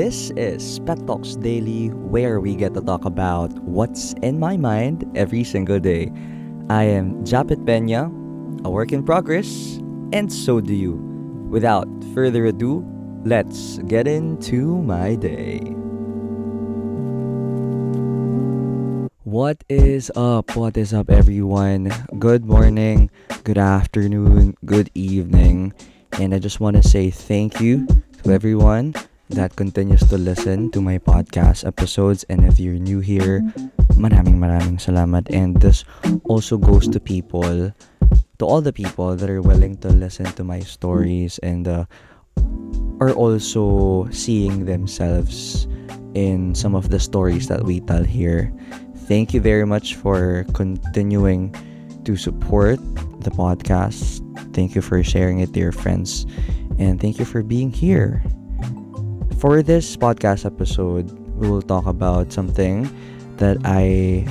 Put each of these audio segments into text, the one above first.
This is Pet Talks Daily, where we get to talk about what's in my mind every single day. I am Japit Pena, a work in progress, and so do you. Without further ado, let's get into my day. What is up? What is up, everyone? Good morning, good afternoon, good evening. And I just want to say thank you to everyone that continues to listen to my podcast episodes. And if you're new here, maraming maraming salamat. And this also goes to people, to all the people that are willing to listen to my stories and uh, are also seeing themselves in some of the stories that we tell here. Thank you very much for continuing to support the podcast. Thank you for sharing it to your friends. And thank you for being here. For this podcast episode, we will talk about something that I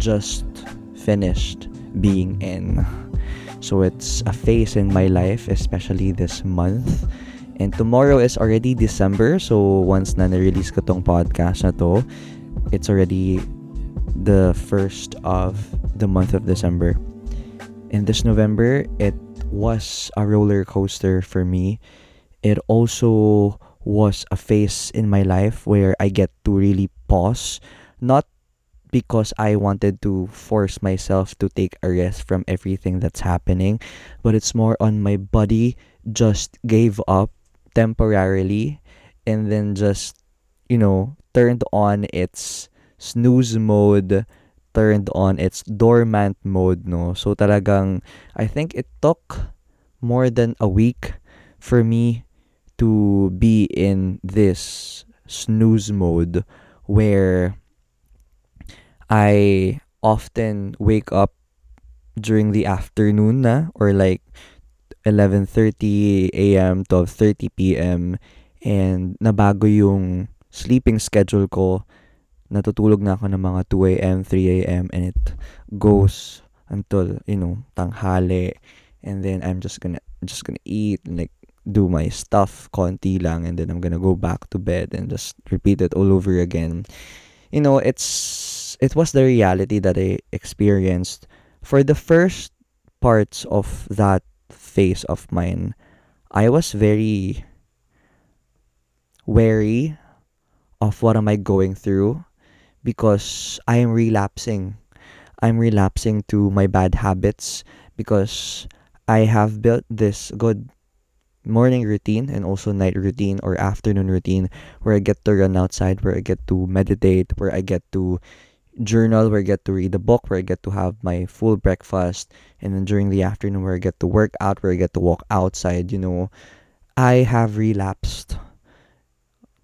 just finished being in. So it's a phase in my life, especially this month. And tomorrow is already December. So once na na-release ko tong podcast na to, it's already the first of the month of December. In this November, it was a roller coaster for me. It also was a phase in my life where I get to really pause, not because I wanted to force myself to take a rest from everything that's happening, but it's more on my body just gave up temporarily and then just, you know, turned on its snooze mode, turned on its dormant mode, no? So talagang, I think it took more than a week for me to be in this snooze mode where I often wake up during the afternoon na or like 11:30 a.m. 12:30 p.m. and nabago yung sleeping schedule ko natutulog na ako ng mga 2 a.m. 3 a.m. and it goes until you know tanghali and then I'm just gonna just gonna eat like do my stuff konti lang and then I'm gonna go back to bed and just repeat it all over again. You know, it's it was the reality that I experienced for the first parts of that phase of mine. I was very wary of what am I going through because I am relapsing. I'm relapsing to my bad habits because I have built this good morning routine and also night routine or afternoon routine where I get to run outside, where I get to meditate, where I get to journal, where I get to read a book, where I get to have my full breakfast, and then during the afternoon where I get to work out, where I get to walk outside, you know, I have relapsed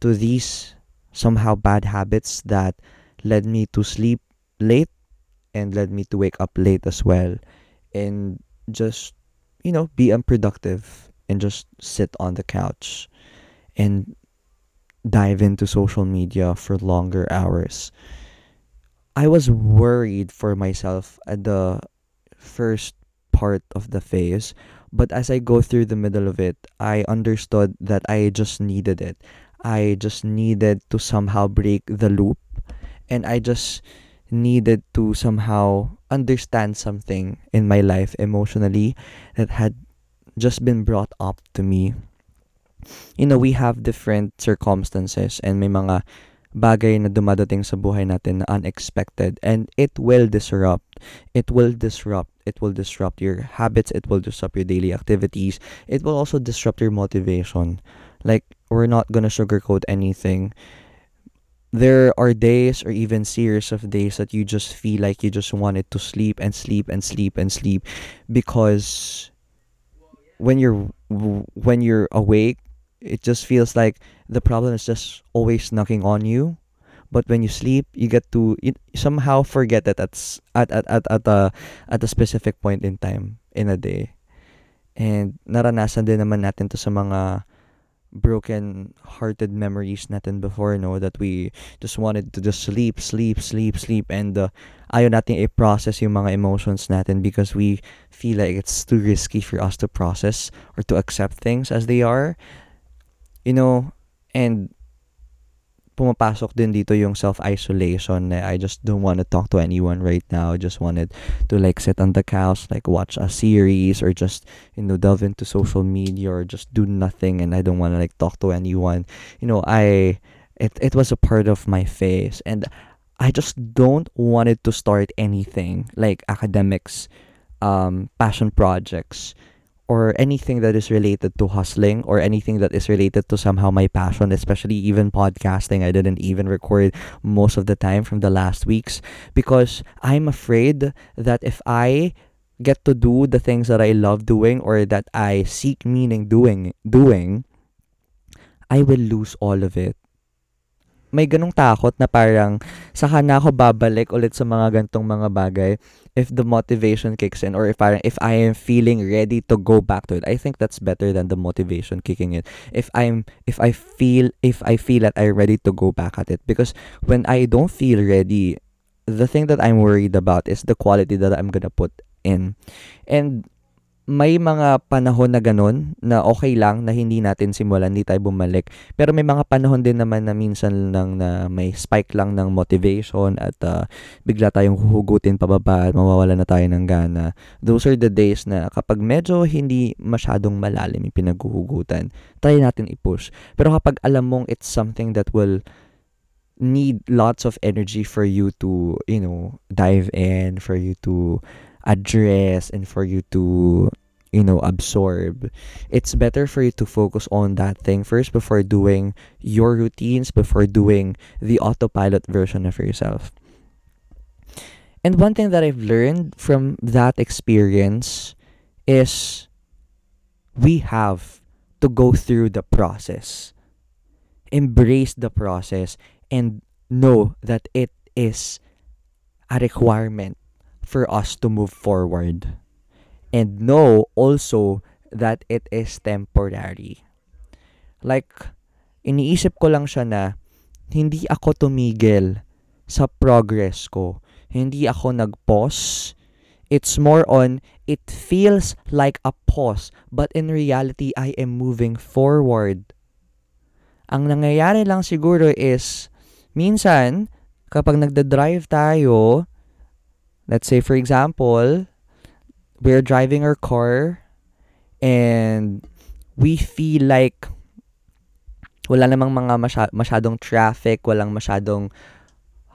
to these somehow bad habits that led me to sleep late and led me to wake up late as well and just you know be unproductive and just sit on the couch and dive into social media for longer hours. I was worried for myself at the first part of the phase, but as I go through the middle of it, I understood that I just needed it. I just needed to somehow break the loop and I just needed to somehow understand something in my life emotionally that had just been brought up to me. You know, we have different circumstances and may mga bagay na dumadating sa buhay natin na unexpected and it will disrupt. It will disrupt. It will disrupt your habits. It will disrupt your daily activities. It will also disrupt your motivation. Like, we're not gonna sugarcoat anything. There are days or even series of days that you just feel like you just wanted to sleep and sleep and sleep and sleep because when you're when you're awake, it just feels like the problem is just always knocking on you. But when you sleep, you get to you somehow forget that at at at at at a at a specific point in time in a day. And naranasan din naman natin to sa mga broken hearted memories natin before no that we just wanted to just sleep sleep sleep sleep and uh, ayaw natin i-process yung mga emotions natin because we feel like it's too risky for us to process or to accept things as they are you know? And pumapasok din dito yung self-isolation na I just don't want to talk to anyone right now. I just wanted to like sit on the couch, like watch a series or just, you know, delve into social media or just do nothing and I don't want to like talk to anyone. You know, I it it was a part of my face and I just don't want it to start anything like academics, um, passion projects, or anything that is related to hustling or anything that is related to somehow my passion, especially even podcasting. I didn't even record most of the time from the last weeks because I'm afraid that if I get to do the things that I love doing or that I seek meaning doing doing, I will lose all of it may ganong takot na parang saka na ako babalik ulit sa mga gantong mga bagay if the motivation kicks in or if I, if I am feeling ready to go back to it. I think that's better than the motivation kicking in. If I'm if I feel if I feel that I'm ready to go back at it because when I don't feel ready, the thing that I'm worried about is the quality that I'm gonna put in. And may mga panahon na ganun na okay lang na hindi natin simulan, hindi tayo bumalik. Pero may mga panahon din naman na minsan lang na may spike lang ng motivation at uh, bigla tayong huhugutin pababa at mawawala na tayo ng gana. Those are the days na kapag medyo hindi masyadong malalim yung pinaghuhugutan, try natin i-push. Pero kapag alam mong it's something that will need lots of energy for you to, you know, dive in, for you to address and for you to you know absorb. It's better for you to focus on that thing first before doing your routines before doing the autopilot version of yourself. And one thing that i've learned from that experience is we have to go through the process. Embrace the process and know that it is a requirement for us to move forward and know also that it is temporary. Like, iniisip ko lang siya na hindi ako tumigil sa progress ko. Hindi ako nag-pause. It's more on, it feels like a pause, but in reality, I am moving forward. Ang nangyayari lang siguro is, minsan, kapag nagda-drive tayo, let's say for example, we're driving our car and we feel like wala namang mga masya- masyadong traffic, walang masyadong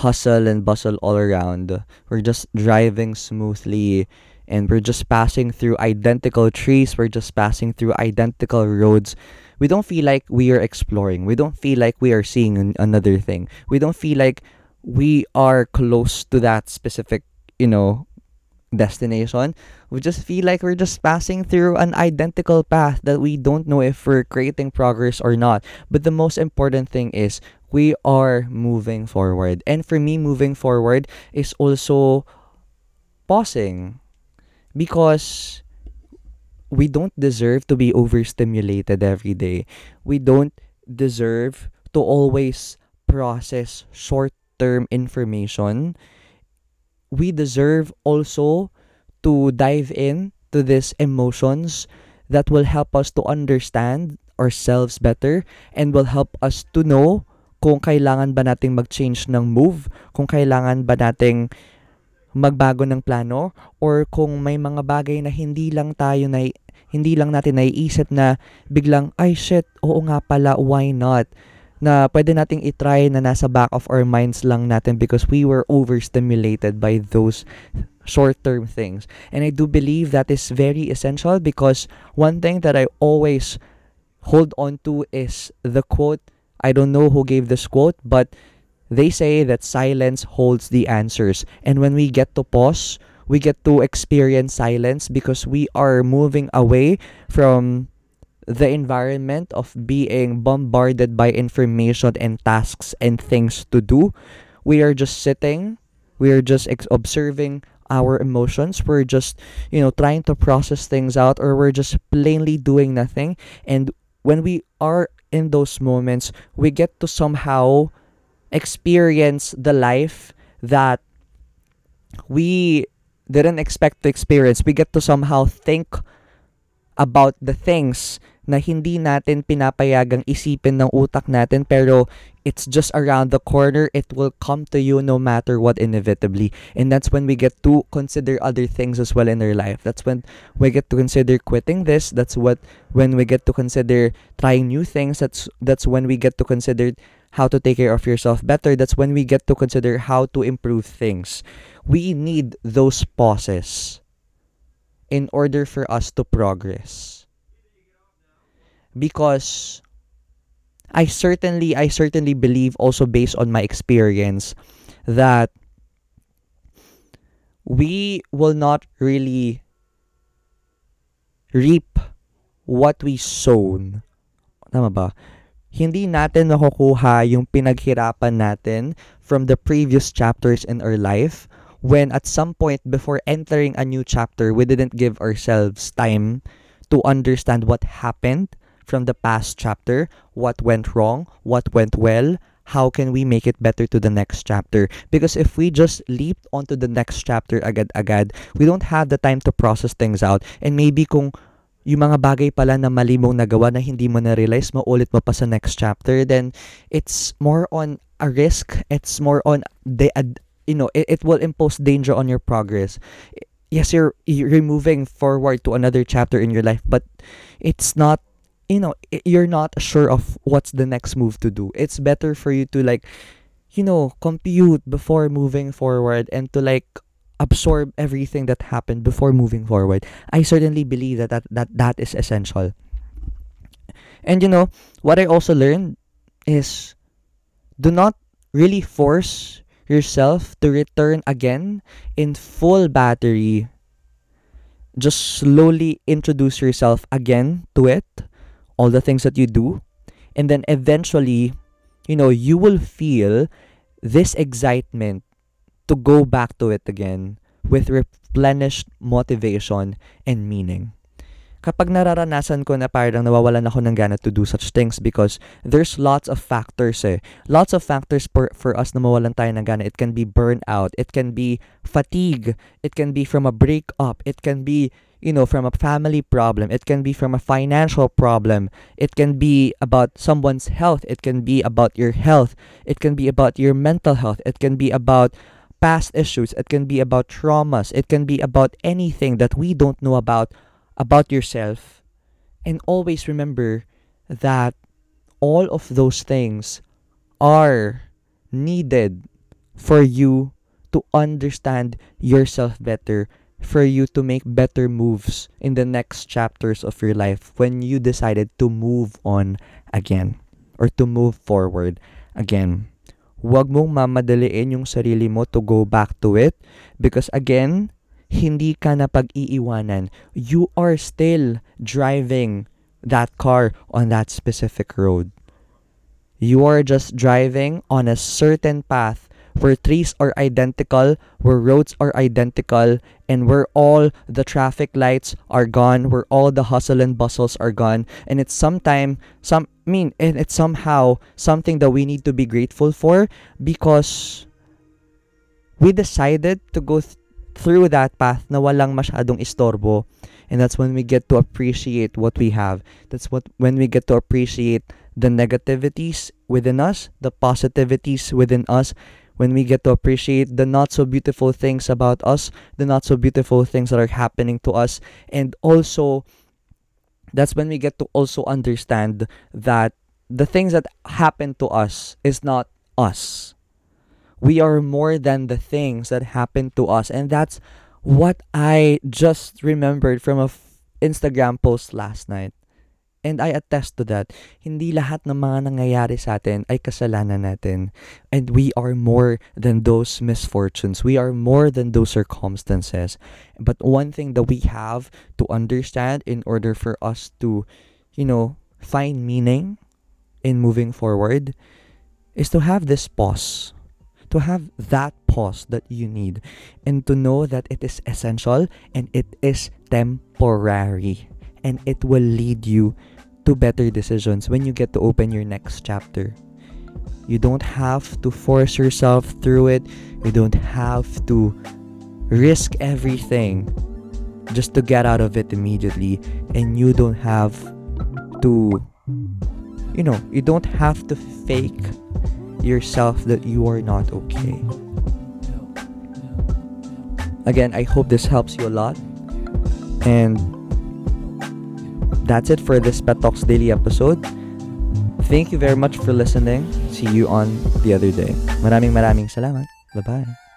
hustle and bustle all around. We're just driving smoothly and we're just passing through identical trees, we're just passing through identical roads. We don't feel like we are exploring. We don't feel like we are seeing an- another thing. We don't feel like we are close to that specific, you know, destination. We just feel like we're just passing through an identical path that we don't know if we're creating progress or not. But the most important thing is we are moving forward. And for me, moving forward is also pausing because we don't deserve to be overstimulated every day. We don't deserve to always process short term information we deserve also to dive in to these emotions that will help us to understand ourselves better and will help us to know kung kailangan ba nating mag-change ng move, kung kailangan ba nating magbago ng plano or kung may mga bagay na hindi lang tayo na hindi lang natin naiisip na biglang ay shit, oo nga pala, why not? Na pwede nating itry na nasa back of our minds lang natin because we were overstimulated by those short-term things. And I do believe that is very essential because one thing that I always hold on to is the quote. I don't know who gave this quote, but they say that silence holds the answers. And when we get to pause, we get to experience silence because we are moving away from the environment of being bombarded by information and tasks and things to do. We are just sitting, we are just ex- observing our emotions. We're just, you know, trying to process things out, or we're just plainly doing nothing. And when we are in those moments, we get to somehow experience the life that we didn't expect to experience. We get to somehow think about the things na hindi natin pinapayagang isipin ng utak natin pero it's just around the corner. It will come to you no matter what inevitably. And that's when we get to consider other things as well in our life. That's when we get to consider quitting this. That's what when we get to consider trying new things. That's that's when we get to consider how to take care of yourself better. That's when we get to consider how to improve things. We need those pauses in order for us to progress because I certainly I certainly believe also based on my experience that we will not really reap what we sown. Tama ba? Hindi natin makukuha yung pinaghirapan natin from the previous chapters in our life when at some point before entering a new chapter, we didn't give ourselves time to understand what happened from the past chapter, what went wrong, what went well, how can we make it better to the next chapter? Because if we just leap onto the next chapter agad-agad, we don't have the time to process things out. And maybe kung yung mga bagay pala na mali mong nagawa na hindi mo na-realize, maulit mo pa sa next chapter, then it's more on a risk. It's more on the, you know, it, it will impose danger on your progress. Yes, you're you're moving forward to another chapter in your life, but it's not you know you're not sure of what's the next move to do. It's better for you to like you know compute before moving forward and to like absorb everything that happened before moving forward. I certainly believe that that that, that is essential. And you know what i also learned is do not really force yourself to return again in full battery. Just slowly introduce yourself again to it all the things that you do. And then eventually you know you will feel this excitement to go back to it again with replenished motivation and meaning kapag nararanasan ko na parang nawawalan ako ng gana to do such things because there's lots of factors eh. Lots of factors for, for us na mawalan tayo ng gana. It can be burnout. It can be fatigue. It can be from a breakup. It can be you know, from a family problem. It can be from a financial problem. It can be about someone's health. It can be about your health. It can be about your mental health. It can be about past issues. It can be about traumas. It can be about anything that we don't know about about yourself. And always remember that all of those things are needed for you to understand yourself better for you to make better moves in the next chapters of your life when you decided to move on again or to move forward again. Huwag mong mamadaliin yung sarili mo to go back to it because again, hindi ka na pag-iiwanan. You are still driving that car on that specific road. You are just driving on a certain path where trees are identical, where roads are identical, and where all the traffic lights are gone, where all the hustle and bustles are gone. And it's sometime some I mean, and it's somehow something that we need to be grateful for because we decided to go th- through that path na walang masyadong istorbo. And that's when we get to appreciate what we have. That's what when we get to appreciate the negativities within us, the positivities within us, when we get to appreciate the not so beautiful things about us, the not so beautiful things that are happening to us, and also that's when we get to also understand that the things that happen to us is not us. We are more than the things that happen to us, and that's what I just remembered from a f- Instagram post last night. And I attest to that. Hindi lahat ng mga nangyayari sa atin ay kasalanan natin. And we are more than those misfortunes. We are more than those circumstances. But one thing that we have to understand in order for us to, you know, find meaning in moving forward is to have this pause. To have that pause that you need. And to know that it is essential and it is temporary and it will lead you to better decisions when you get to open your next chapter. You don't have to force yourself through it. You don't have to risk everything just to get out of it immediately. And you don't have to you know, you don't have to fake yourself that you are not okay. Again, I hope this helps you a lot. And that's it for this Pet Talks Daily episode. Thank you very much for listening. See you on the other day. Maraming maraming salamat. Bye-bye.